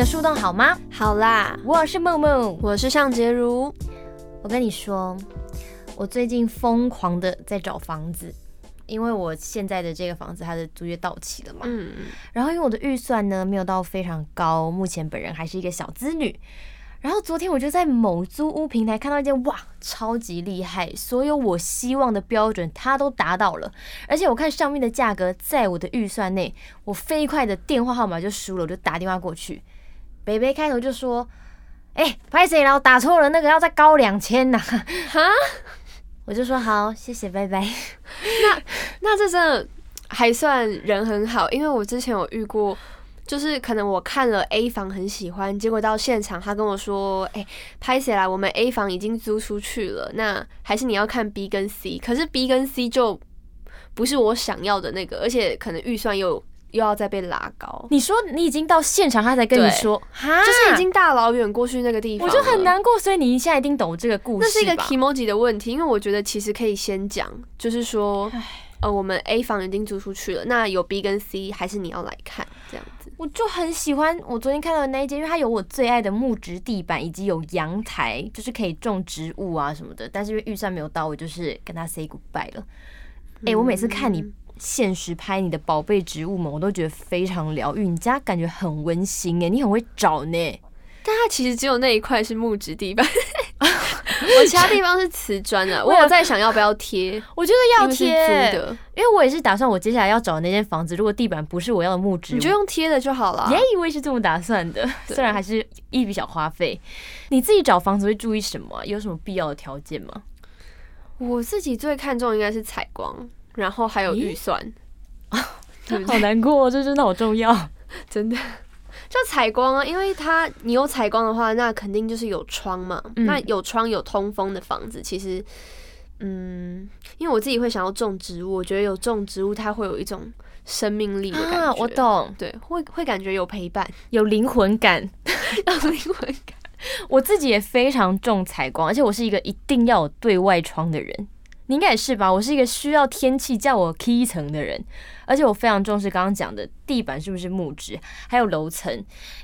的树洞好吗？好啦，我是梦梦，我是尚洁如。我跟你说，我最近疯狂的在找房子，因为我现在的这个房子它的租约到期了嘛。然后因为我的预算呢没有到非常高，目前本人还是一个小资女。然后昨天我就在某租屋平台看到一间，哇，超级厉害，所有我希望的标准它都达到了，而且我看上面的价格在我的预算内，我飞快的电话号码就输了，我就打电话过去，北北开头就说，哎，拍谁了？我打错了，那个要再高两千呐，哈，我就说好，谢谢，拜拜。那那这真的还算人很好，因为我之前有遇过。就是可能我看了 A 房很喜欢，结果到现场他跟我说：“哎，拍起来我们 A 房已经租出去了，那还是你要看 B 跟 C。可是 B 跟 C 就不是我想要的那个，而且可能预算又又要再被拉高。”你说你已经到现场，他才跟你说，就是已经大老远过去那个地方，我就很难过。所以你现在一定懂这个故事，那是一个 emoji 的问题，因为我觉得其实可以先讲，就是说，呃，我们 A 房已经租出去了，那有 B 跟 C，还是你要来看这样子。我就很喜欢我昨天看到的那一间，因为它有我最爱的木质地板，以及有阳台，就是可以种植物啊什么的。但是因为预算没有到，我就是跟他 say goodbye 了。哎，我每次看你现实拍你的宝贝植物们，我都觉得非常疗愈。你家感觉很温馨哎，你很会找呢。但它其实只有那一块是木质地板。我其他地方是瓷砖的，我有在想要不要贴，我觉得要贴的，因为我也是打算我接下来要找的那间房子，如果地板不是我要的木质，你就用贴的就好了。耶，我也是这么打算的，虽然还是一笔小花费。你自己找房子会注意什么？有什么必要的条件吗？我自己最看重应该是采光，然后还有预算 啊，好难过，这真的好重要，真的。就采光啊，因为它你有采光的话，那肯定就是有窗嘛。那有窗有通风的房子，其实，嗯，因为我自己会想要种植物，我觉得有种植物，它会有一种生命力的感觉。我懂，对，会会感觉有陪伴，有灵魂感，有灵魂感。我自己也非常重采光，而且我是一个一定要有对外窗的人。你应该也是吧？我是一个需要天气叫我 key 层的人，而且我非常重视刚刚讲的地板是不是木质，还有楼层，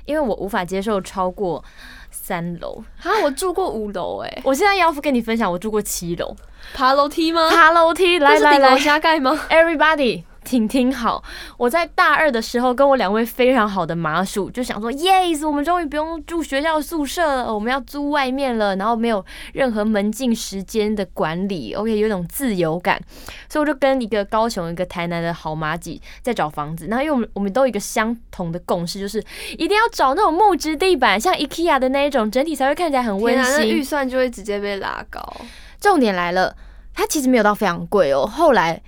因为我无法接受超过三楼啊！我住过五楼哎，我现在要跟你分享，我住过七楼，爬楼梯吗？爬楼梯，来来来，加盖吗？Everybody。请听好，我在大二的时候，跟我两位非常好的麻薯就想说，yes，我们终于不用住学校宿舍了，我们要租外面了，然后没有任何门禁时间的管理，OK，有种自由感，所以我就跟一个高雄、一个台南的好麻吉在找房子。然后因为我们我们都有一个相同的共识，就是一定要找那种木质地板，像 IKEA 的那一种，整体才会看起来很温馨。预算就会直接被拉高。重点来了，它其实没有到非常贵哦。后来。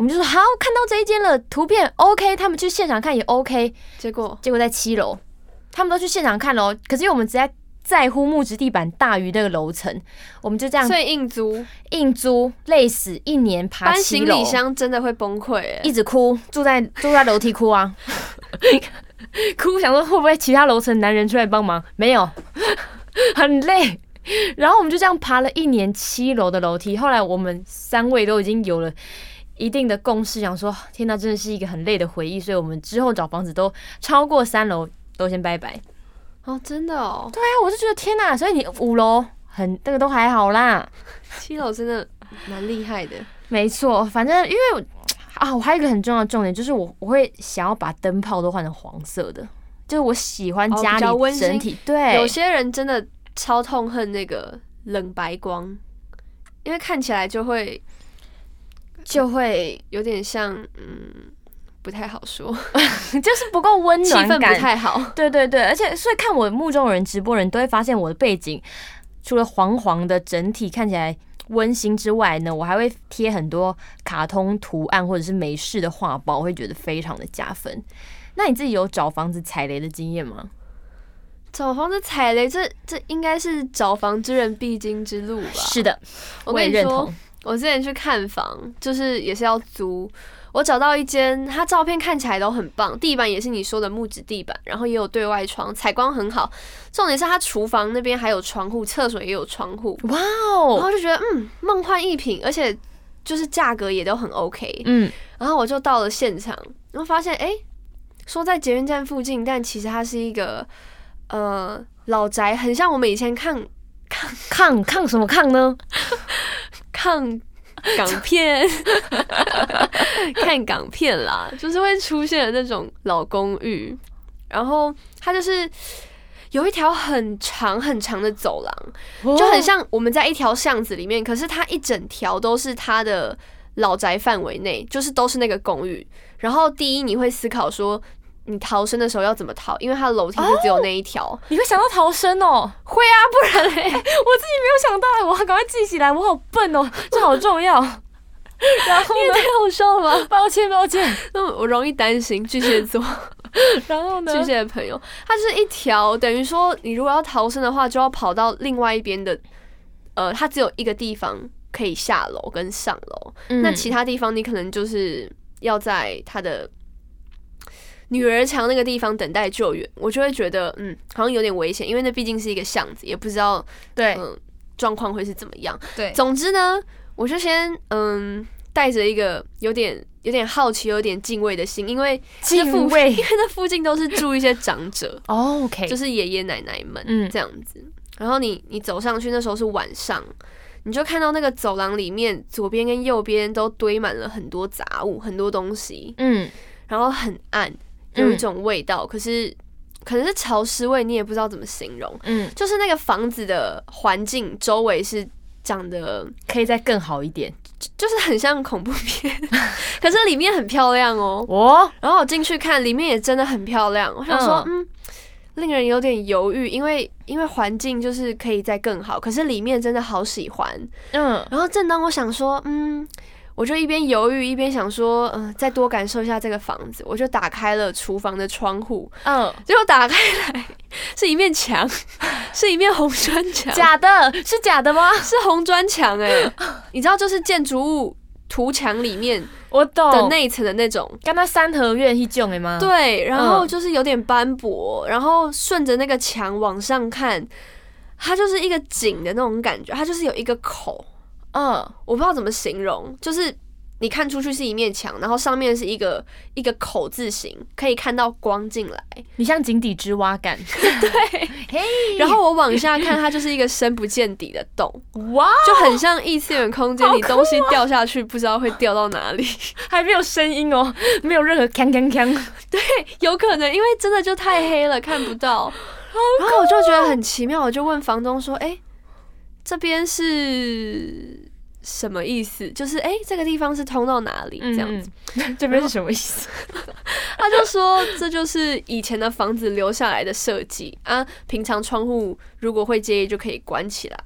我们就说好，看到这一间了，图片 OK，他们去现场看也 OK，结果结果在七楼，他们都去现场看喽。可是因为我们只在在乎木质地板大于那个楼层，我们就这样，所以硬租硬租累死，一年爬七楼，搬行李箱真的会崩溃，一直哭，住在住在楼梯哭啊，哭想说会不会其他楼层男人出来帮忙？没有，很累。然后我们就这样爬了一年七楼的楼梯，后来我们三位都已经有了。一定的共识，想说天哪，真的是一个很累的回忆，所以我们之后找房子都超过三楼都先拜拜。哦，真的哦。对啊，我就觉得天哪，所以你五楼很那个都还好啦，七楼真的蛮厉害的。没错，反正因为啊，我还有一个很重要的重点，就是我我会想要把灯泡都换成黄色的，就是我喜欢家里整体。对，有些人真的超痛恨那个冷白光，因为看起来就会。就会有点像，嗯，不太好说，就是不够温暖感，不太好。对对对，而且所以看我目中人直播人都会发现我的背景除了黄黄的整体看起来温馨之外呢，我还会贴很多卡通图案或者是美式的画报，我会觉得非常的加分。那你自己有找房子踩雷的经验吗？找房子踩雷，这这应该是找房之人必经之路吧？是的，我也认同。我之前去看房，就是也是要租。我找到一间，它照片看起来都很棒，地板也是你说的木质地板，然后也有对外窗，采光很好。重点是它厨房那边还有窗户，厕所也有窗户。哇哦！然后就觉得嗯，梦幻一品，而且就是价格也都很 OK。嗯，然后我就到了现场，然后发现哎，说在捷运站附近，但其实它是一个呃老宅，很像我们以前看看看看什么看呢？看港片，看港片啦，就是会出现那种老公寓，然后它就是有一条很长很长的走廊，就很像我们在一条巷子里面，可是它一整条都是它的老宅范围内，就是都是那个公寓。然后第一你会思考说。你逃生的时候要怎么逃？因为它的楼梯就只有那一条，你会想到逃生哦？会啊，不然嘞，我自己没有想到，我赶快记起来，我好笨哦，这好重要。然后呢？太好笑了吗？抱歉，抱歉，那我容易担心巨蟹座。然后呢？巨蟹的朋友，它是一条，等于说你如果要逃生的话，就要跑到另外一边的，呃，它只有一个地方可以下楼跟上楼，那其他地方你可能就是要在它的。女儿墙那个地方等待救援，我就会觉得，嗯，好像有点危险，因为那毕竟是一个巷子，也不知道，对，嗯，状况会是怎么样。对，总之呢，我就先，嗯，带着一个有点、有点好奇、有点敬畏的心，因为敬畏，因为那附近都是住一些长者，OK，就是爷爷奶奶们，嗯，这样子。然后你你走上去，那时候是晚上，你就看到那个走廊里面左边跟右边都堆满了很多杂物，很多东西，嗯，然后很暗。有一种味道，可是可能是潮湿味，你也不知道怎么形容。嗯，就是那个房子的环境周围是长得可以再更好一点，就是很像恐怖片，可是里面很漂亮哦。哦，然后我进去看，里面也真的很漂亮。我想说，嗯，令人有点犹豫，因为因为环境就是可以再更好，可是里面真的好喜欢。嗯，然后正当我想说，嗯。我就一边犹豫一边想说，嗯，再多感受一下这个房子。我就打开了厨房的窗户，嗯，结果打开来是一面墙，是一面红砖墙。假的，是假的吗？是红砖墙哎，你知道，就是建筑物图墙里面我懂的内层的那种，跟那三合院一种的吗？对，然后就是有点斑驳，然后顺着那个墙往上看，它就是一个井的那种感觉，它就是有一个口。嗯，我不知道怎么形容，就是你看出去是一面墙，然后上面是一个一个口字形，可以看到光进来。你像井底之蛙感，对。然后我往下看，它就是一个深不见底的洞，哇，就很像异次元空间，你东西掉下去不知道会掉到哪里，还没有声音哦，没有任何锵锵锵。对，有可能，因为真的就太黑了，看不到。然后我就觉得很奇妙，我就问房东说：“哎。”这边是什么意思？就是哎，这个地方是通到哪里？这样子，这边是什么意思？他就说这就是以前的房子留下来的设计啊。平常窗户如果会介意，就可以关起来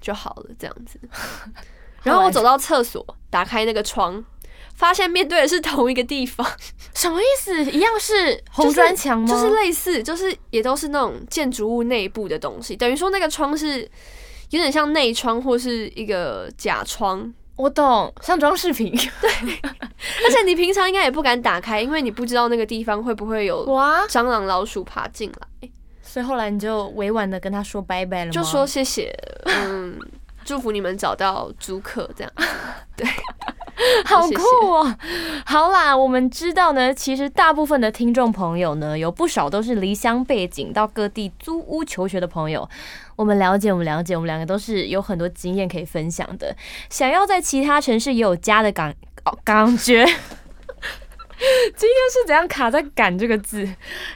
就好了，这样子。然后我走到厕所，打开那个窗，发现面对的是同一个地方。什么意思？一样是红砖墙吗？就是类似，就是也都是那种建筑物内部的东西。等于说那个窗是。有点像内窗或是一个假窗，我懂，像装饰品。对，而且你平常应该也不敢打开，因为你不知道那个地方会不会有蟑螂、老鼠爬进来。所以后来你就委婉的跟他说拜拜了，就说谢谢，嗯，祝福你们找到租客，这样。对。好酷哦！好啦，我们知道呢，其实大部分的听众朋友呢，有不少都是离乡背景到各地租屋求学的朋友。我们了解，我们了解，我们两个都是有很多经验可以分享的。想要在其他城市也有家的感感觉。今天是怎样卡在“赶”这个字？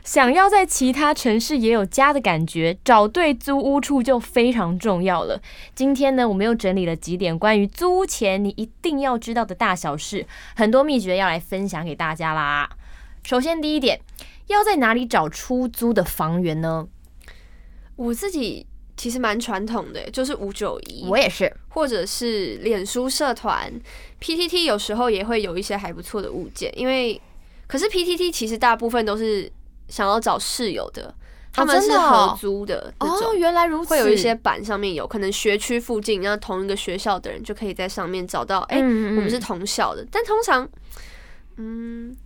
想要在其他城市也有家的感觉，找对租屋处就非常重要了。今天呢，我们又整理了几点关于租屋前你一定要知道的大小事，很多秘诀要来分享给大家啦。首先，第一点，要在哪里找出租的房源呢？我自己。其实蛮传统的，就是五九一，我也是，或者是脸书社团，PTT 有时候也会有一些还不错的物件，因为可是 PTT 其实大部分都是想要找室友的，他们是合租的哦，原来如此，会有一些板上面有可能学区附近，然后同一个学校的人就可以在上面找到，哎，我们是同校的，但通常，嗯，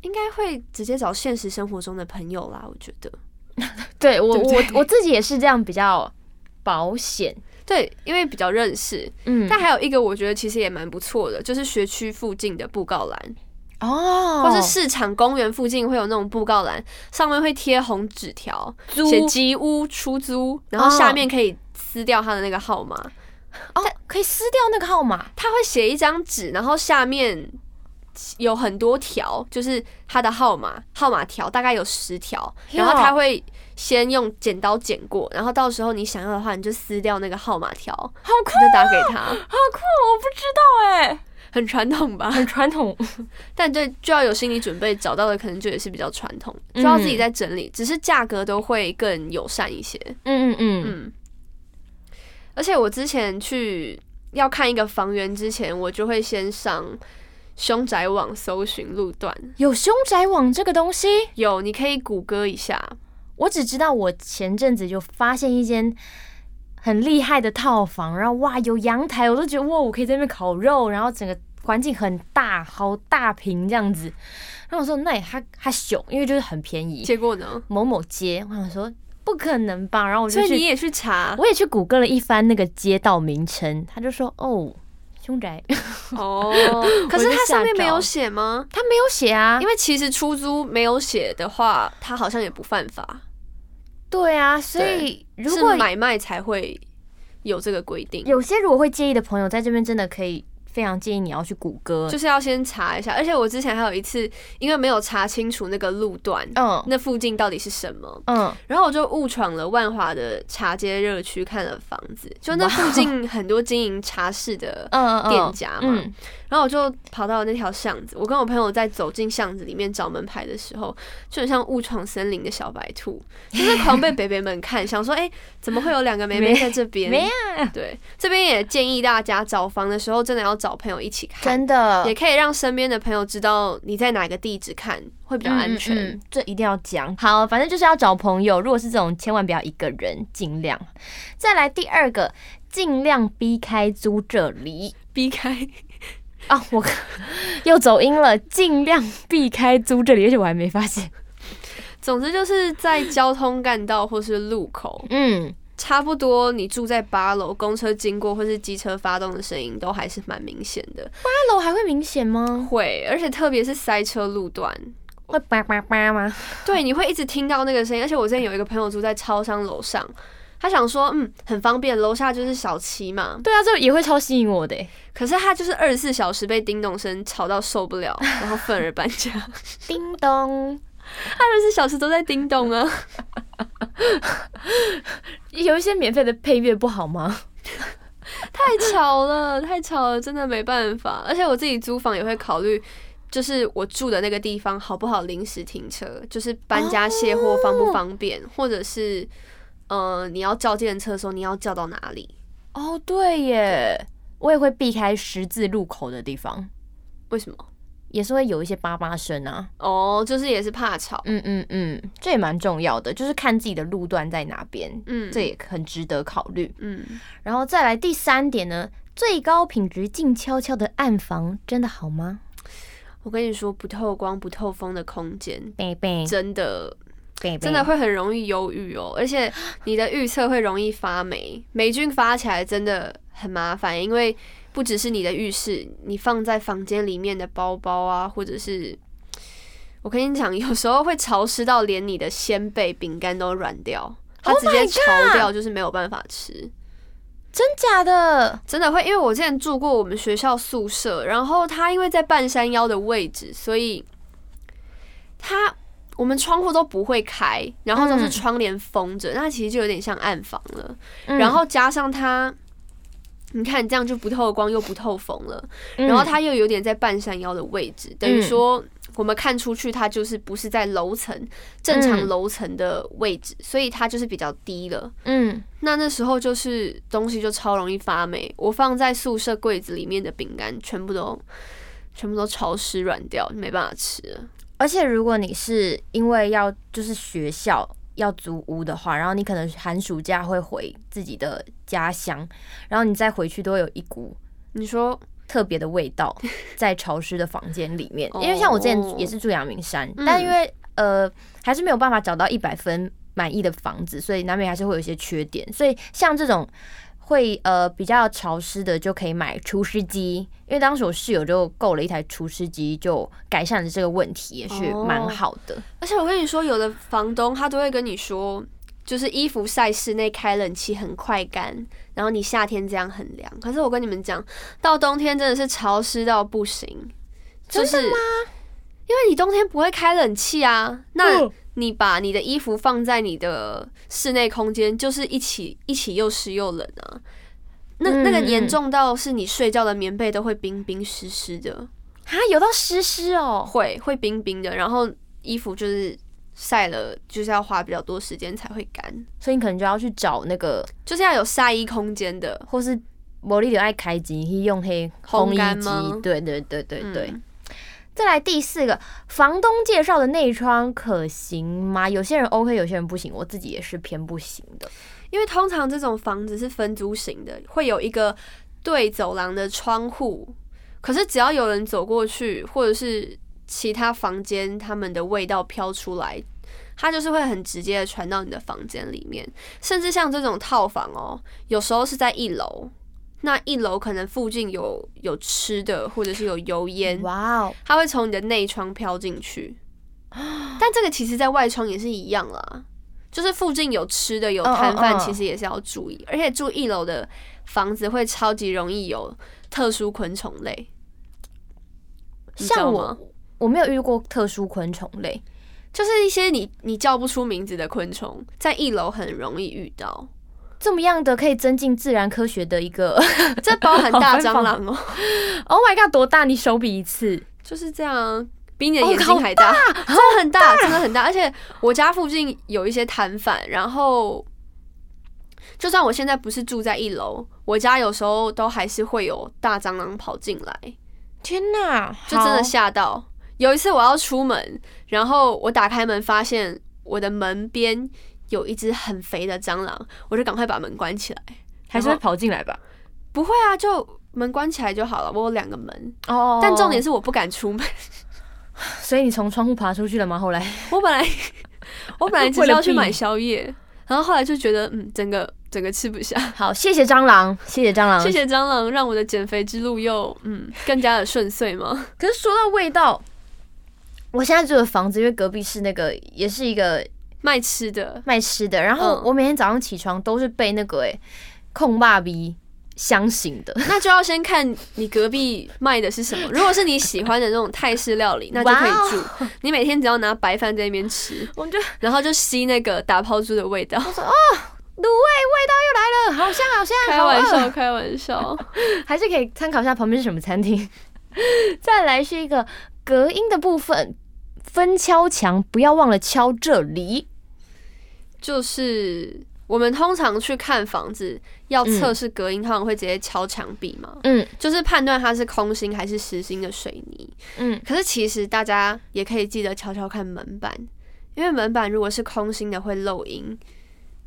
应该会直接找现实生活中的朋友啦，我觉得。对我我我自己也是这样比较保险，对，因为比较认识。嗯，但还有一个我觉得其实也蛮不错的，就是学区附近的布告栏哦，或是市场公园附近会有那种布告栏，上面会贴红纸条，写吉屋出租，然后下面可以撕掉他的那个号码。哦，可以撕掉那个号码，他会写一张纸，然后下面有很多条，就是他的号码号码条，大概有十条，然后他会先用剪刀剪过，然后到时候你想要的话，你就撕掉那个号码条，好酷，就打给他，好酷，我不知道哎。很传统吧，很传统，但对就要有心理准备，找到的可能就也是比较传统，就要自己在整理，只是价格都会更友善一些。嗯嗯嗯嗯。而且我之前去要看一个房源之前，我就会先上凶宅网搜寻路段。有凶宅网这个东西？有，你可以谷歌一下。我只知道我前阵子就发现一间。很厉害的套房，然后哇有阳台，我都觉得哇我可以在那边烤肉，然后整个环境很大，好大平这样子。然后我说那也还还熊，因为就是很便宜。结果呢？某某街，我想说不可能吧，然后我就所以你也去查，我也去谷歌了一番那个街道名称，他就说哦凶宅 哦，可是它上面没有写吗？它没有写啊，因为其实出租没有写的话，它好像也不犯法。对啊，所以如果买卖才会有这个规定。有些如果会介意的朋友，在这边真的可以。非常建议你要去谷歌，就是要先查一下。而且我之前还有一次，因为没有查清楚那个路段，嗯，那附近到底是什么，嗯，然后我就误闯了万华的茶街热区看了房子，就那附近很多经营茶室的 店家嘛，然后我就跑到那条巷子，我跟我朋友在走进巷子里面找门牌的时候，就很像误闯森林的小白兔，就是狂被 北北们看，想说，哎，怎么会有两个妹妹在这边？没啊，对，这边也建议大家找房的时候，真的要找。找朋友一起看，真的也可以让身边的朋友知道你在哪个地址看会比较安全。这一定要讲好，反正就是要找朋友。如果是这种，千万不要一个人，尽量。再来第二个，尽量避开租这里，避开啊！我又走音了，尽量避开租这里，而且我还没发现。总之就是在交通干道或是路口，嗯。差不多，你住在八楼，公车经过或是机车发动的声音都还是蛮明显的。八楼还会明显吗？会，而且特别是塞车路段，会叭叭叭吗？对，你会一直听到那个声音。而且我之前有一个朋友住在超商楼上，他想说，嗯，很方便，楼下就是小七嘛。对啊，这也会超吸引我的。可是他就是二十四小时被叮咚声吵到受不了，然后愤而搬家。叮咚。二十四小时都在叮咚啊！有一些免费的配乐不好吗？太吵了，太吵了，真的没办法。而且我自己租房也会考虑，就是我住的那个地方好不好临时停车，就是搬家卸货方不方便，或者是呃，你要叫电车的时候，你要叫到哪里？哦，对耶，我也会避开十字路口的地方。为什么？也是会有一些叭叭声啊，哦，就是也是怕吵，嗯嗯嗯，这也蛮重要的，就是看自己的路段在哪边，嗯，这也很值得考虑，嗯，然后再来第三点呢，最高品质静悄悄的暗房真的好吗？我跟你说，不透光不透风的空间，真的，真的会很容易忧郁哦，而且你的预测会容易发霉，霉菌发起来真的很麻烦，因为。不只是你的浴室，你放在房间里面的包包啊，或者是我跟你讲，有时候会潮湿到连你的鲜贝饼干都软掉，它直接潮掉，就是没有办法吃。真假的？真的会，因为我之前住过我们学校宿舍，然后它因为在半山腰的位置，所以它我们窗户都不会开，然后都是窗帘封着，那其实就有点像暗房了。然后加上它。你看，这样就不透光又不透风了，然后它又有点在半山腰的位置，等于说我们看出去它就是不是在楼层正常楼层的位置，所以它就是比较低了。嗯，那那时候就是东西就超容易发霉，我放在宿舍柜子里面的饼干全部都全部都潮湿软掉，没办法吃了。而且如果你是因为要就是学校。要租屋的话，然后你可能寒暑假会回自己的家乡，然后你再回去都会有一股你说特别的味道 在潮湿的房间里面。因为像我之前也是住阳明山，但因为呃还是没有办法找到一百分满意的房子，所以难免还是会有一些缺点。所以像这种会呃比较潮湿的就可以买除湿机，因为当时我室友就购了一台除湿机，就改善了这个问题，也是蛮好的。而且我跟你说，有的房东他都会跟你说，就是衣服晒室内开冷气很快干，然后你夏天这样很凉。可是我跟你们讲，到冬天真的是潮湿到不行。真的吗？因为你冬天不会开冷气啊，那你把你的衣服放在你的室内空间，就是一起一起又湿又冷啊。那那个严重到是你睡觉的棉被都会冰冰湿湿的啊，有到湿湿哦，会会冰冰的。然后衣服就是晒了，就是要花比较多时间才会干，所以你可能就要去找那个，就是要有晒衣空间的，或是玻璃的爱开机用黑烘衣机，对对对对对。再来第四个，房东介绍的内窗可行吗？有些人 OK，有些人不行。我自己也是偏不行的，因为通常这种房子是分租型的，会有一个对走廊的窗户。可是只要有人走过去，或者是其他房间，他们的味道飘出来，它就是会很直接的传到你的房间里面。甚至像这种套房哦，有时候是在一楼。那一楼可能附近有有吃的，或者是有油烟，哇哦，它会从你的内窗飘进去。但这个其实在外窗也是一样啦，就是附近有吃的有摊贩，其实也是要注意。而且住一楼的房子会超级容易有特殊昆虫类。像我，我没有遇过特殊昆虫类，就是一些你你叫不出名字的昆虫，在一楼很容易遇到。这么样的可以增进自然科学的一个，这包含大蟑螂哦。Oh my god，多大？你手比一次，就是这样，比你的眼睛还大，真的很大，真的很大。而且我家附近有一些摊贩，然后就算我现在不是住在一楼，我家有时候都还是会有大蟑螂跑进来。天哪，就真的吓到。有一次我要出门，然后我打开门，发现我的门边。有一只很肥的蟑螂，我就赶快把门关起来，还是会跑进来吧？不会啊，就门关起来就好了。我有两个门哦，但重点是我不敢出门，所以你从窗户爬出去了吗？后来我本来我本来 只是要去买宵夜，然后后来就觉得嗯，整个整个吃不下。好，谢谢蟑螂，谢谢蟑螂，谢谢蟑螂，让我的减肥之路又嗯更加的顺遂吗？可是说到味道，我现在住的房子，因为隔壁是那个也是一个。卖吃的，卖吃的，然后我每天早上起床都是被那个哎控爸比香醒的，那就要先看你隔壁卖的是什么。如果是你喜欢的那种泰式料理，那就可以住。你每天只要拿白饭在那边吃，我就然后就吸那个打抛猪的味道。我说哦，卤味味道又来了，好香好香。开玩笑，开玩笑，还是可以参考一下旁边是什么餐厅。再来是一个隔音的部分，分敲墙不要忘了敲这里。就是我们通常去看房子要测试隔音，他们会直接敲墙壁嘛。嗯，就是判断它是空心还是实心的水泥。嗯，可是其实大家也可以记得敲敲看门板，因为门板如果是空心的会漏音，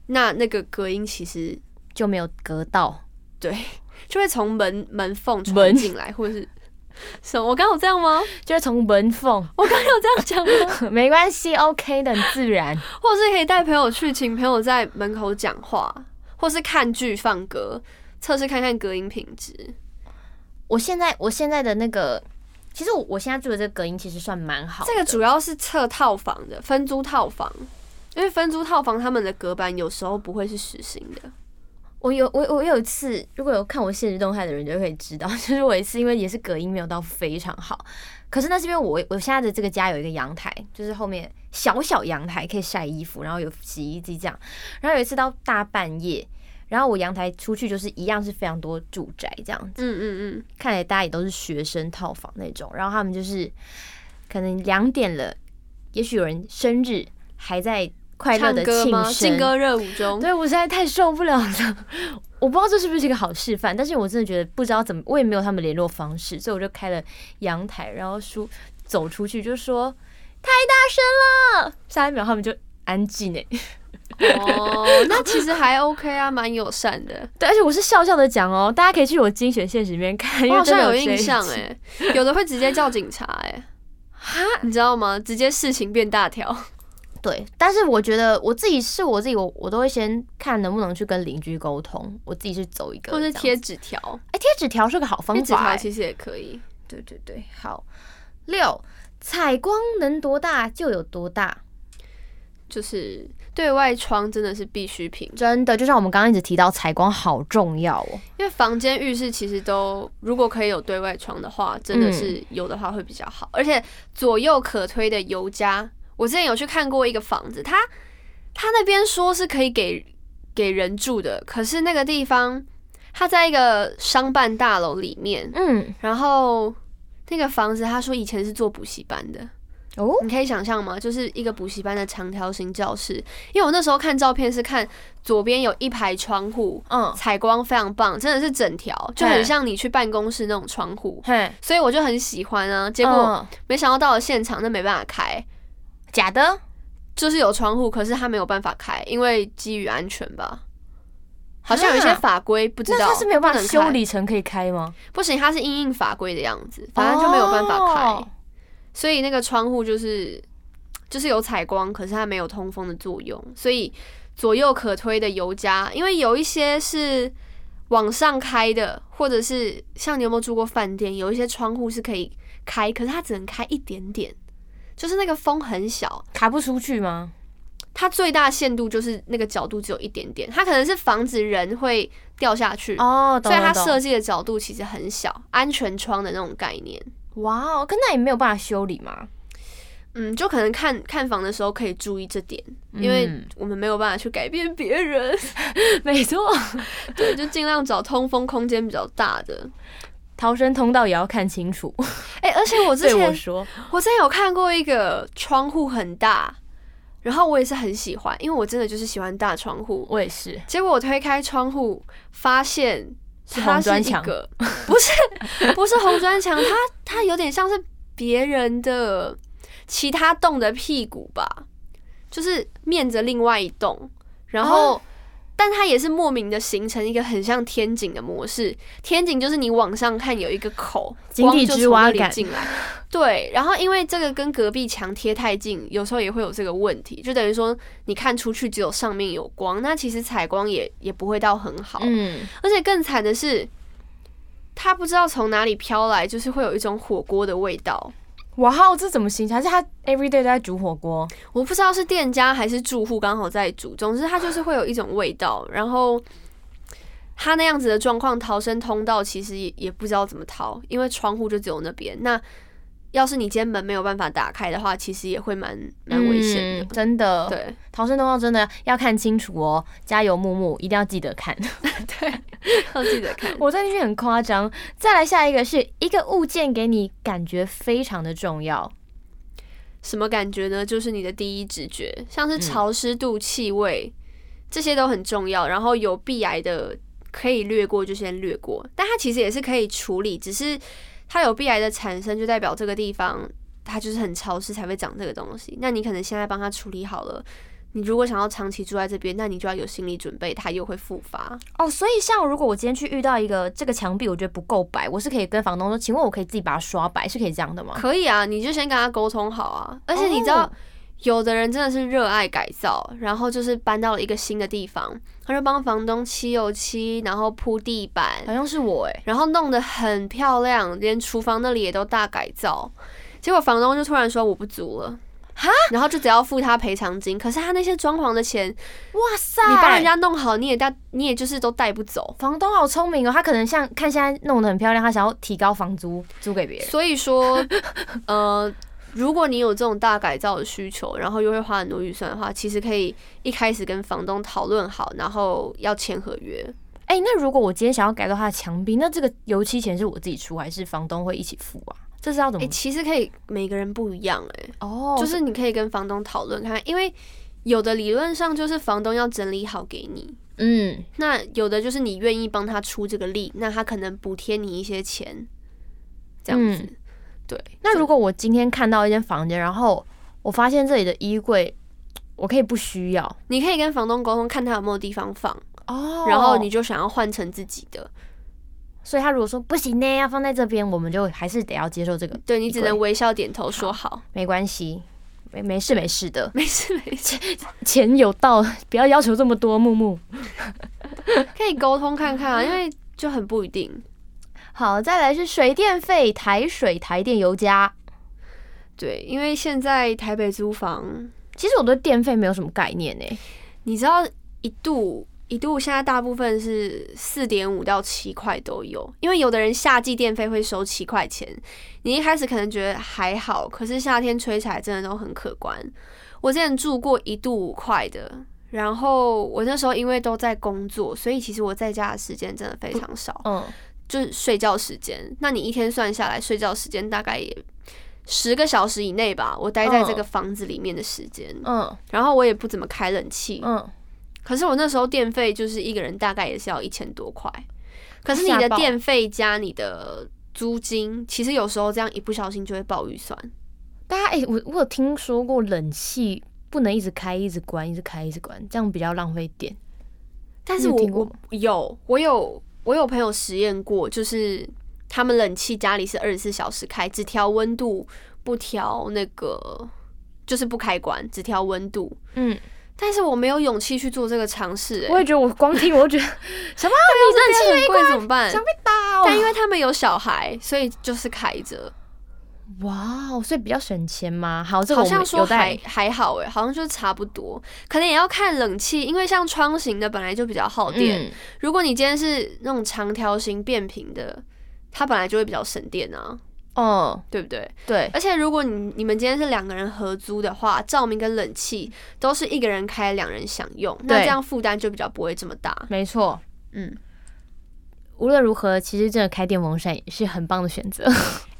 那那个隔音其实就没有隔到，对，就会从门门缝传进来，或者是。什么？我刚有这样吗？就是从门缝。我刚有这样讲吗？没关系，OK 的，很自然。或者是可以带朋友去，请朋友在门口讲话，或是看剧放歌，测试看看隔音品质。我现在我现在的那个，其实我我现在住的这个隔音其实算蛮好。这个主要是测套房的分租套房，因为分租套房他们的隔板有时候不会是实心的。我有我我有一次，如果有看我现实动态的人就可以知道，就是我一次因为也是隔音没有到非常好，可是那是因为我我现在的这个家有一个阳台，就是后面小小阳台可以晒衣服，然后有洗衣机这样。然后有一次到大半夜，然后我阳台出去就是一样是非常多住宅这样子，嗯嗯嗯，看来大家也都是学生套房那种，然后他们就是可能两点了，也许有人生日还在。快乐的庆生，劲歌热舞中，对我实在太受不了了。我不知道这是不是一个好示范，但是我真的觉得不知道怎么，我也没有他们联络方式，所以我就开了阳台，然后说走出去就说太大声了，下一秒他们就安静哎。哦，那其实还 OK 啊，蛮友善的。对，而且我是笑笑的讲哦，大家可以去我精选现实里面看，好像有印象哎，有的会直接叫警察哎，哈，你知道吗？直接事情变大条。对，但是我觉得我自己是我自己，我我都会先看能不能去跟邻居沟通，我自己去走一个，或是贴纸条。哎，贴纸条是个好方法，纸条其实也可以。对对对，好。六，采光能多大就有多大。就是对外窗真的是必需品，真的就像我们刚刚一直提到，采光好重要哦。因为房间、浴室其实都如果可以有对外窗的话，真的是有的话会比较好。而且左右可推的油家，我之前有去看过一个房子，他他那边说是可以给给人住的，可是那个地方他在一个商办大楼里面，嗯，然后那个房子他说以前是做补习班的。哦，你可以想象吗？就是一个补习班的长条形教室，因为我那时候看照片是看左边有一排窗户，嗯，采光非常棒，真的是整条，就很像你去办公室那种窗户，所以我就很喜欢啊。结果没想到到了现场，那没办法开，假的，就是有窗户，可是它没有办法开，因为基于安全吧，好像有一些法规不知道，它是没有办法修理成可以开吗？不行，它是硬硬法规的样子，反正就没有办法开。所以那个窗户就是就是有采光，可是它没有通风的作用。所以左右可推的油加，因为有一些是往上开的，或者是像你有没有住过饭店，有一些窗户是可以开，可是它只能开一点点，就是那个风很小，卡不出去吗？它最大限度就是那个角度只有一点点，它可能是防止人会掉下去哦，所以它设计的角度其实很小，安全窗的那种概念。哇哦，可那也没有办法修理吗？嗯，就可能看看房的时候可以注意这点，因为我们没有办法去改变别人。没错，对，就尽量找通风空间比较大的，逃生通道也要看清楚。哎，而且我之前说，我之前有看过一个窗户很大，然后我也是很喜欢，因为我真的就是喜欢大窗户。我也是，结果我推开窗户发现。红砖墙，不是不是红砖墙，它它有点像是别人的其他栋的屁股吧，就是面着另外一栋，然后。但它也是莫名的形成一个很像天井的模式，天井就是你往上看有一个口，井底之蛙里进来。对，然后因为这个跟隔壁墙贴太近，有时候也会有这个问题，就等于说你看出去只有上面有光，那其实采光也也不会到很好。嗯，而且更惨的是，它不知道从哪里飘来，就是会有一种火锅的味道。哇哦，这怎么形成？还是他 every day 都在煮火锅？我不知道是店家还是住户刚好在煮。总之，他就是会有一种味道。然后，他那样子的状况，逃生通道其实也也不知道怎么逃，因为窗户就只有那边。那要是你今天门没有办法打开的话，其实也会蛮蛮危险的，真的。对，逃生通道真的要看清楚哦。加油，木木，一定要记得看。对，要记得看。我在那边很夸张。再来下一个是一个物件给你感觉非常的重要，什么感觉呢？就是你的第一直觉，像是潮湿度、气味这些都很重要。然后有避癌的可以略过就先略过，但它其实也是可以处理，只是。它有壁癌的产生，就代表这个地方它就是很潮湿才会长这个东西。那你可能现在帮它处理好了，你如果想要长期住在这边，那你就要有心理准备，它又会复发。哦，所以像如果我今天去遇到一个这个墙壁，我觉得不够白，我是可以跟房东说，请问我可以自己把它刷白，是可以这样的吗？可以啊，你就先跟他沟通好啊。而且你知道。有的人真的是热爱改造，然后就是搬到了一个新的地方，他就帮房东漆油漆，然后铺地板，好像是我哎，然后弄得很漂亮，连厨房那里也都大改造。结果房东就突然说我不租了，哈，然后就只要付他赔偿金，可是他那些装潢的钱，哇塞，你帮人家弄好，你也带，你也就是都带不走。房东好聪明哦，他可能像看现在弄得很漂亮，他想要提高房租租给别人。所以说，呃。如果你有这种大改造的需求，然后又会花很多预算的话，其实可以一开始跟房东讨论好，然后要签合约。哎，那如果我今天想要改造他的墙壁，那这个油漆钱是我自己出，还是房东会一起付啊？这是要怎么？哎，其实可以每个人不一样，哎，哦，就是你可以跟房东讨论看，因为有的理论上就是房东要整理好给你，嗯，那有的就是你愿意帮他出这个力，那他可能补贴你一些钱，这样子。对，那如果我今天看到一间房间，然后我发现这里的衣柜，我可以不需要，你可以跟房东沟通，看他有没有地方放哦，然后你就想要换成自己的，所以他如果说不行呢，要放在这边，我们就还是得要接受这个，对你只能微笑点头说好，没关系。没没事没事的，没 事没事，钱 有到，不要要求这么多。木木 可以沟通看看啊，因为就很不一定。好，再来是水电费，台水、台电、油加。对，因为现在台北租房，其实我对电费没有什么概念诶。你知道一度一度现在大部分是四点五到七块都有，因为有的人夏季电费会收七块钱，你一开始可能觉得还好，可是夏天吹起来真的都很可观。我之前住过一度五块的，然后我那时候因为都在工作，所以其实我在家的时间真的非常少，嗯，就是睡觉时间。那你一天算下来，睡觉时间大概也。十个小时以内吧，我待在这个房子里面的时间，嗯，然后我也不怎么开冷气，嗯，可是我那时候电费就是一个人大概也是要一千多块，可是你的电费加你的租金，其实有时候这样一不小心就会爆预算。大家哎，我我有听说过冷气不能一直开一直关，一直开一直关，这样比较浪费电。但是我我有我有我有朋友实验过，就是。他们冷气家里是二十四小时开，只调温度，不调那个，就是不开关，只调温度。嗯，但是我没有勇气去做这个尝试。我也觉得，我光听我就觉得 什么？你冷气很贵怎么办？想被打。但因为他们有小孩，所以就是开着。哇哦，所以比较省钱吗？好，这好像说还还好哎，好像就是差不多。可能也要看冷气，因为像窗型的本来就比较耗电。如果你今天是那种长条形变频的。它本来就会比较省电啊，哦，对不对？对，而且如果你你们今天是两个人合租的话，照明跟冷气都是一个人开，两人享用，那这样负担就比较不会这么大。没错，嗯，无论如何，其实真的开电风扇也是很棒的选择。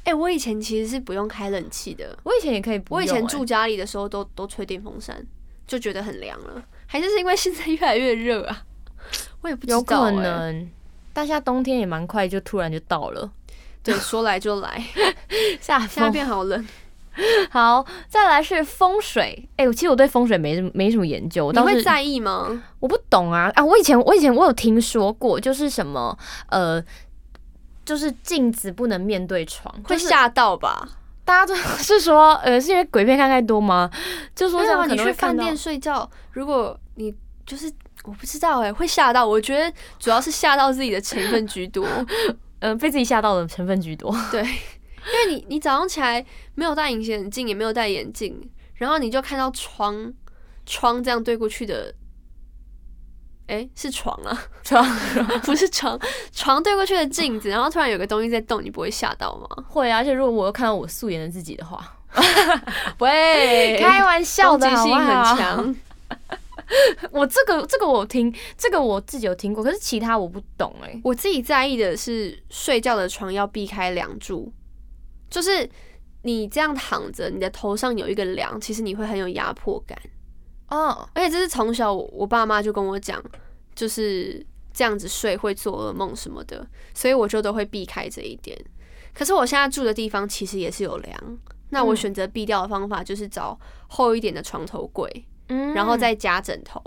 哎，我以前其实是不用开冷气的，我以前也可以，我以前住家里的时候都都吹电风扇，就觉得很凉了。还是是因为现在越来越热啊？我也不知道，有可能。但现在冬天也蛮快，就突然就到了。对，说来就来，下现在变好冷。好，再来是风水。哎，其实我对风水没什么没什么研究。你会在意吗？我不懂啊。啊，我以前我以前我有听说过，就是什么呃，就是镜子不能面对床，会吓到吧？大家都是说，呃，是因为鬼片看太多吗？就说这样你去饭店睡觉，如果你就是。我不知道哎，会吓到。我觉得主要是吓到自己的成分居多，嗯，被自己吓到的成分居多。对，因为你你早上起来没有戴隐形眼镜，也没有戴眼镜，然后你就看到窗窗这样对过去的，哎，是床啊，床 不是床，床对过去的镜子，然后突然有个东西在动，你不会吓到吗？会啊，而且如果我又看到我素颜的自己的话，喂，开玩笑的，攻击性很强。我这个这个我听，这个我自己有听过，可是其他我不懂哎。我自己在意的是睡觉的床要避开梁柱，就是你这样躺着，你的头上有一个梁，其实你会很有压迫感哦。而且这是从小我爸妈就跟我讲，就是这样子睡会做噩梦什么的，所以我就都会避开这一点。可是我现在住的地方其实也是有梁，那我选择避掉的方法就是找厚一点的床头柜。嗯然后再加枕头，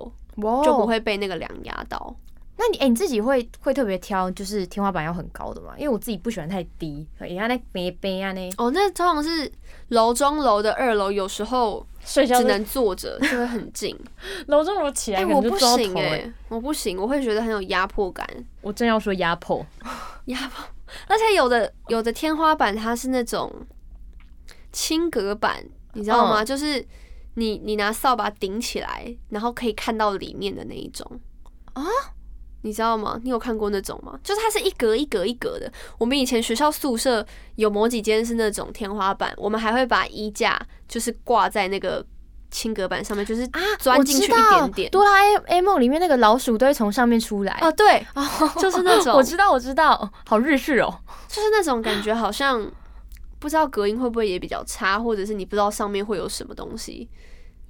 就不会被那个梁压到。那你哎，你自己会会特别挑，就是天花板要很高的嘛？因为我自己不喜欢太低，你看那边边啊那。哦，那通常是楼中楼的二楼，有时候睡觉只能坐着，就会很近。楼中楼起来，我不行哎，我不行，我会觉得很有压迫感。我正要说压迫，压迫。而且有的有的天花板它是那种轻隔板，你知道吗？就是。你你拿扫把顶起来，然后可以看到里面的那一种啊，你知道吗？你有看过那种吗？就是它是一格一格一格的。我们以前学校宿舍有某几间是那种天花板，我们还会把衣架就是挂在那个轻隔板上面，就是啊钻进去一点点。哆啦 A A 梦里面那个老鼠都会从上面出来啊，对，就是那 种。我知道，我知道，好日式哦，就是那种感觉好像。不知道隔音会不会也比较差，或者是你不知道上面会有什么东西？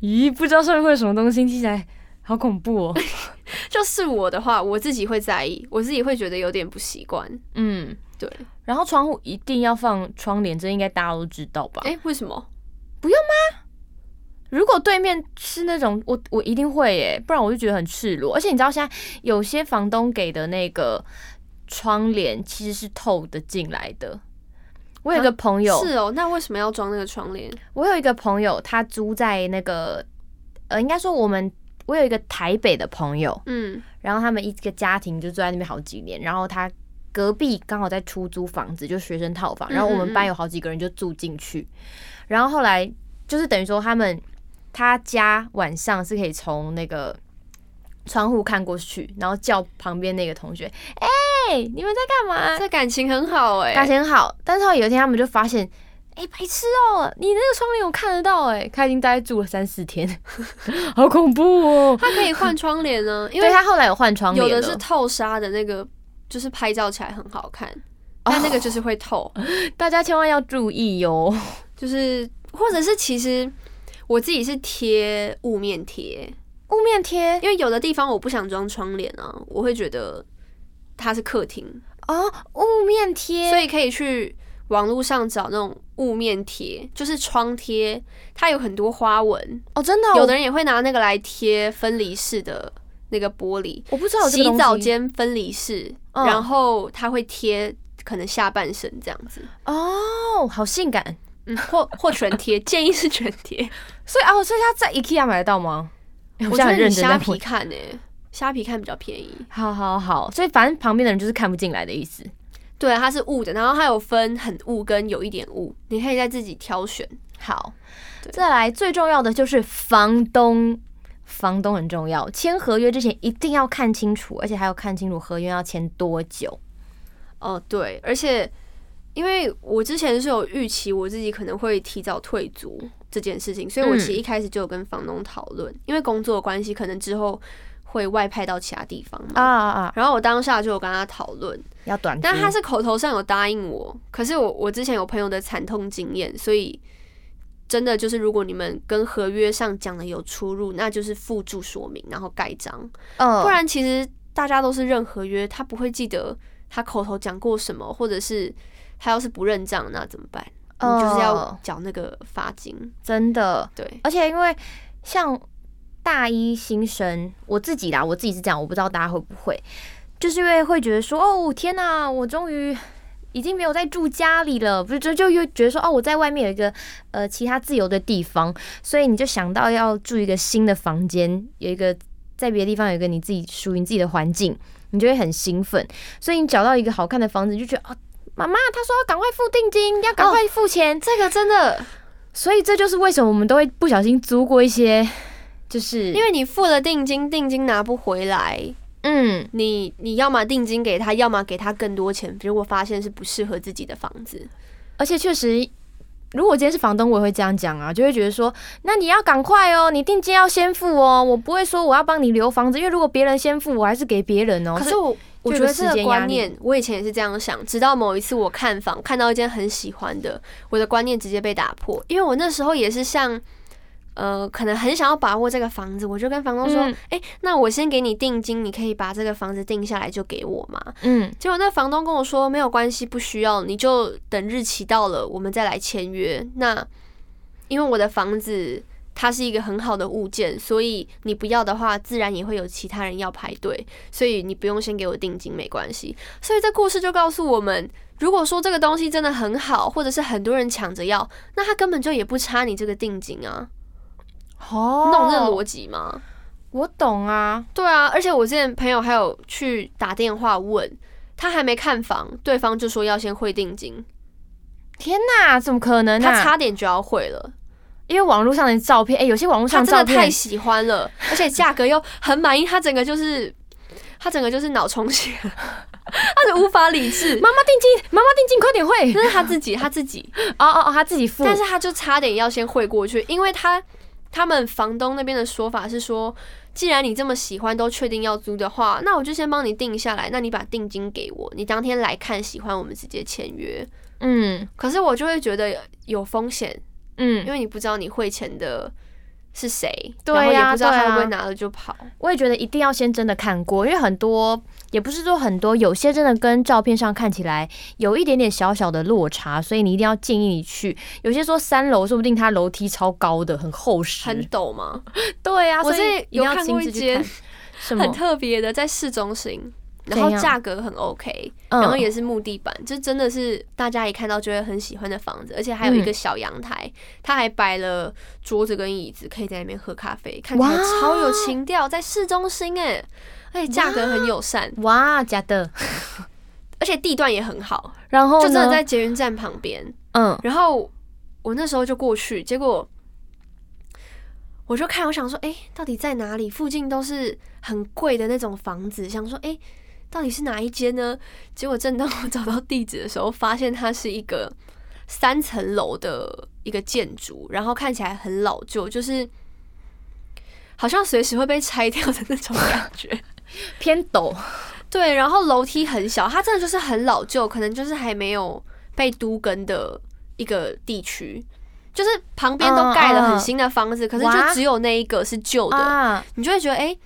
咦，不知道上面会有什么东西，听起来好恐怖哦。就是我的话，我自己会在意，我自己会觉得有点不习惯。嗯，对。然后窗户一定要放窗帘，这应该大家都知道吧？哎，为什么不用吗？如果对面是那种，我我一定会耶，不然我就觉得很赤裸。而且你知道现在有些房东给的那个窗帘其实是透的进来的。我有一个朋友是哦，那为什么要装那个窗帘？我有一个朋友，他租在那个呃，应该说我们我有一个台北的朋友，嗯，然后他们一个家庭就住在那边好几年，然后他隔壁刚好在出租房子，就学生套房，然后我们班有好几个人就住进去，然后后来就是等于说他们他家晚上是可以从那个。窗户看过去，然后叫旁边那个同学：“哎，你们在干嘛？”这感情很好哎，感情很好。但是后有一天他们就发现：“哎，白痴哦，你那个窗帘我看得到哎。”他已经待住了三四天，好恐怖哦。他可以换窗帘呢，因为他后来有换窗帘，有的是透纱的那个，就是拍照起来很好看，但那个就是会透，大家千万要注意哟。就是或者是其实我自己是贴雾面贴。雾面贴，因为有的地方我不想装窗帘啊，我会觉得它是客厅哦。雾面贴，所以可以去网络上找那种雾面贴，就是窗贴，它有很多花纹哦。真的，有的人也会拿那个来贴分离式的那个玻璃。我不知道洗澡间分离式，然后它会贴可能下半身这样子哦，好性感。嗯，或或全贴，建议是全贴。所以啊，所以它在 IKEA 买得到吗？我觉得虾皮看呢，虾皮看比较便宜。好好好，所以反正旁边的人就是看不进来的意思。对，它是雾的，然后它有分很雾跟有一点雾，你可以再自己挑选。好，再来最重要的就是房东，房东很重要，签合约之前一定要看清楚，而且还要看清楚合约要签多久。哦，对，而且因为我之前是有预期我自己可能会提早退租。这件事情，所以我其实一开始就有跟房东讨论，因为工作关系，可能之后会外派到其他地方嘛。啊啊啊！然后我当下就有跟他讨论要短，但他是口头上有答应我，可是我我之前有朋友的惨痛经验，所以真的就是如果你们跟合约上讲的有出入，那就是附注说明，然后盖章。不然其实大家都是认合约，他不会记得他口头讲过什么，或者是他要是不认账，那怎么办？你就是要缴那个罚金，真的。对，而且因为像大一新生，我自己啦，我自己是这样，我不知道大家会不会，就是因为会觉得说，哦天哪，我终于已经没有在住家里了，不是就就又觉得说，哦，我在外面有一个呃其他自由的地方，所以你就想到要住一个新的房间，有一个在别的地方有一个你自己属于你自己的环境，你就会很兴奋，所以你找到一个好看的房子，就觉得哦。妈妈，她说要赶快付定金，要赶快付钱。这个真的，所以这就是为什么我们都会不小心租过一些，就是因为你付了定金，定金拿不回来。嗯，你你要么定金给他，要么给他更多钱。如果发现是不适合自己的房子，而且确实，如果今天是房东，我也会这样讲啊，就会觉得说，那你要赶快哦，你定金要先付哦，我不会说我要帮你留房子，因为如果别人先付，我还是给别人哦。可是我。我觉得这个观念，我以前也是这样想。直到某一次我看房，看到一间很喜欢的，我的观念直接被打破。因为我那时候也是像，呃，可能很想要把握这个房子，我就跟房东说：“哎，那我先给你定金，你可以把这个房子定下来就给我嘛。”嗯，结果那房东跟我说：“没有关系，不需要，你就等日期到了，我们再来签约。”那因为我的房子。它是一个很好的物件，所以你不要的话，自然也会有其他人要排队，所以你不用先给我定金，没关系。所以这故事就告诉我们，如果说这个东西真的很好，或者是很多人抢着要，那他根本就也不差你这个定金啊。哦，懂这个逻辑吗？我懂啊，对啊，而且我之前朋友还有去打电话问他还没看房，对方就说要先汇定金。天哪，怎么可能？他差点就要汇了。因为网络上的照片，哎，有些网络上照片太喜欢了，而且价格又很满意，他整个就是，他整个就是脑充血，他就无法理智。妈妈定金，妈妈定金，快点汇！那是他自己，他自己，哦哦哦，他自己付。但是他就差点要先汇过去，因为他他们房东那边的说法是说，既然你这么喜欢，都确定要租的话，那我就先帮你定下来，那你把定金给我，你当天来看喜欢，我们直接签约。嗯，可是我就会觉得有风险。嗯，因为你不知道你汇钱的是谁，然后也不知道他会不会拿了就跑。我也觉得一定要先真的看过，因为很多也不是说很多，有些真的跟照片上看起来有一点点小小的落差，所以你一定要建议你去。有些说三楼，说不定它楼梯超高的，很厚实，很陡吗？对啊，我是有看过一间很特别的，在市中心，然后价格很 OK，然后也是木地板，就真的是大家一看到就会很喜欢的房子，而且还有一个小阳台，它还摆了桌子跟椅子，可以在那边喝咖啡，看起来超有情调，在市中心哎，而且价格很友善，哇，假的，而且地段也很好，然后就真的在捷运站旁边，嗯，然后我那时候就过去，结果。我就看，我想说，哎，到底在哪里？附近都是很贵的那种房子，想说，哎，到底是哪一间呢？结果正当我找到地址的时候，发现它是一个三层楼的一个建筑，然后看起来很老旧，就是好像随时会被拆掉的那种感觉，偏陡。对，然后楼梯很小，它真的就是很老旧，可能就是还没有被都根的一个地区。就是旁边都盖了很新的房子，可是就只有那一个是旧的，你就会觉得哎，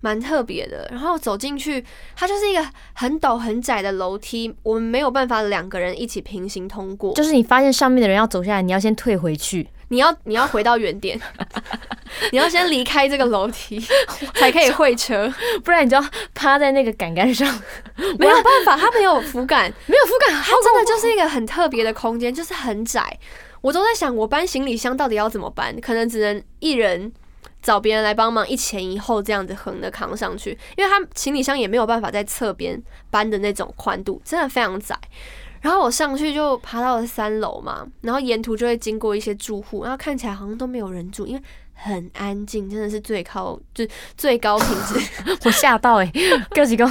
蛮特别的。然后走进去，它就是一个很陡很窄的楼梯，我们没有办法两个人一起平行通过。就是你发现上面的人要走下来，你要先退回去，你要你要回到原点，你要先离开这个楼梯 才可以会车，不然你就要趴在那个杆杆上，没有办法，它没有扶杆，没有扶杆，它真的就是一个很特别的空间，就是很窄。我都在想，我搬行李箱到底要怎么搬？可能只能一人找别人来帮忙，一前一后这样子横的扛上去，因为他行李箱也没有办法在侧边搬的那种宽度，真的非常窄。然后我上去就爬到了三楼嘛，然后沿途就会经过一些住户，然后看起来好像都没有人住，因为很安静，真的是最高就最高品质。我吓到哎，哥几个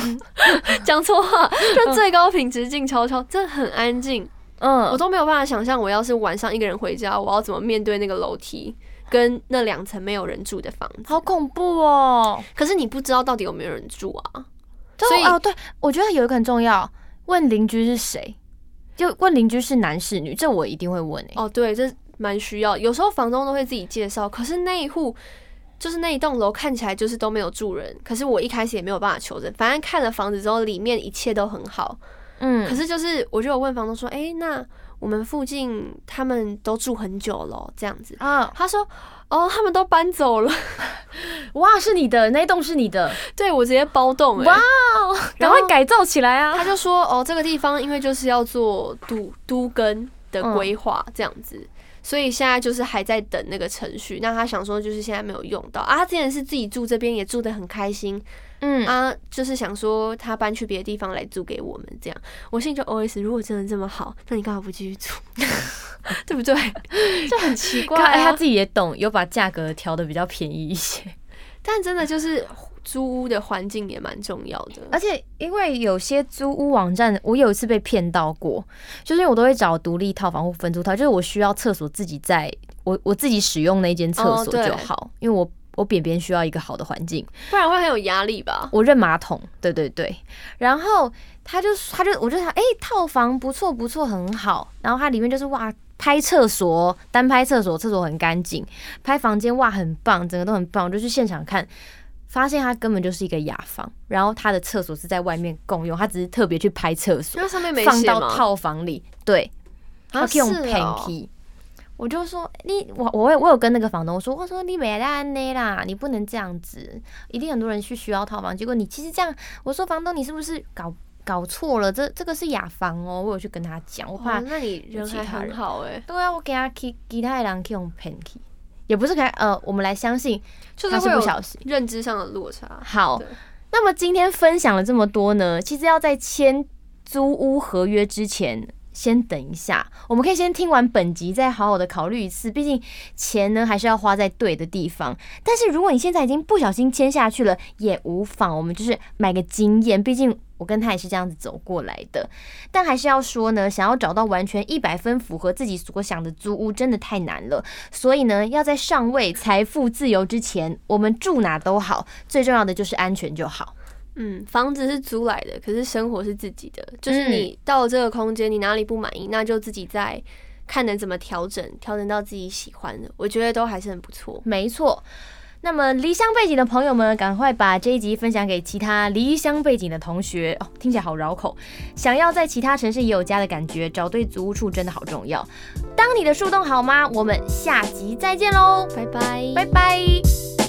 讲错话，就最高品质静悄悄，真的很安静。嗯，我都没有办法想象，我要是晚上一个人回家，我要怎么面对那个楼梯跟那两层没有人住的房子，好恐怖哦！可是你不知道到底有没有人住啊，所以哦，对，我觉得有一个很重要，问邻居是谁，就问邻居是男是女，这我一定会问诶。哦，对，这蛮需要，有时候房东都会自己介绍，可是那一户就是那一栋楼看起来就是都没有住人，可是我一开始也没有办法求证，反正看了房子之后，里面一切都很好。嗯，可是就是，我就有问房东说，哎，那我们附近他们都住很久了，这样子啊？他说，哦，他们都搬走了。哇，是你的那栋是你的？对，我直接包栋。哇，赶快改造起来啊！他就说，哦，这个地方因为就是要做都都根的规划，这样子。所以现在就是还在等那个程序。那他想说，就是现在没有用到啊。他之前是自己住这边，也住的很开心。嗯啊，就是想说他搬去别的地方来租给我们这样。我心里就 OS：如果真的这么好，那你干嘛不继续住？对不对？就很奇怪。他自己也懂，有把价格调的比较便宜一些。但真的就是。租屋的环境也蛮重要的，而且因为有些租屋网站，我有一次被骗到过，就是因为我都会找独立套房或分租套，就是我需要厕所自己在我我自己使用那间厕所就好，因为我我便便需要一个好的环境，不然会很有压力吧。我认马桶，对对对，然后他就他就我就想，哎，套房不错不错，很好，然后它里面就是哇，拍厕所单拍厕所，厕所很干净，拍房间哇很棒，整个都很棒，我就去现场看。发现它根本就是一个雅房，然后它的厕所是在外面共用，他只是特别去拍厕所，那上面没放到套房里，对，他用 panky，我就说你我我我有跟那个房东说，我说你没安内啦，你不能这样子，一定很多人去需要套房，结果你其实这样，我说房东你是不是搞搞错了？这这个是雅房哦，我有去跟他讲，我怕那你人还很好哎，对啊，我给他其其他人去用 panky。也不是可呃，我们来相信，就是不小心认知上的落差。好，那么今天分享了这么多呢，其实要在签租屋合约之前。先等一下，我们可以先听完本集，再好好的考虑一次。毕竟钱呢还是要花在对的地方。但是如果你现在已经不小心签下去了，也无妨。我们就是买个经验，毕竟我跟他也是这样子走过来的。但还是要说呢，想要找到完全一百分符合自己所想的租屋，真的太难了。所以呢，要在上位财富自由之前，我们住哪都好，最重要的就是安全就好。嗯，房子是租来的，可是生活是自己的。就是你到了这个空间，你哪里不满意，那就自己再看能怎么调整，调整到自己喜欢的。我觉得都还是很不错。没错。那么离乡背景的朋友们，赶快把这一集分享给其他离乡背景的同学哦，听起来好绕口。想要在其他城市也有家的感觉，找对租屋处真的好重要。当你的树洞好吗？我们下集再见喽，拜拜，拜拜。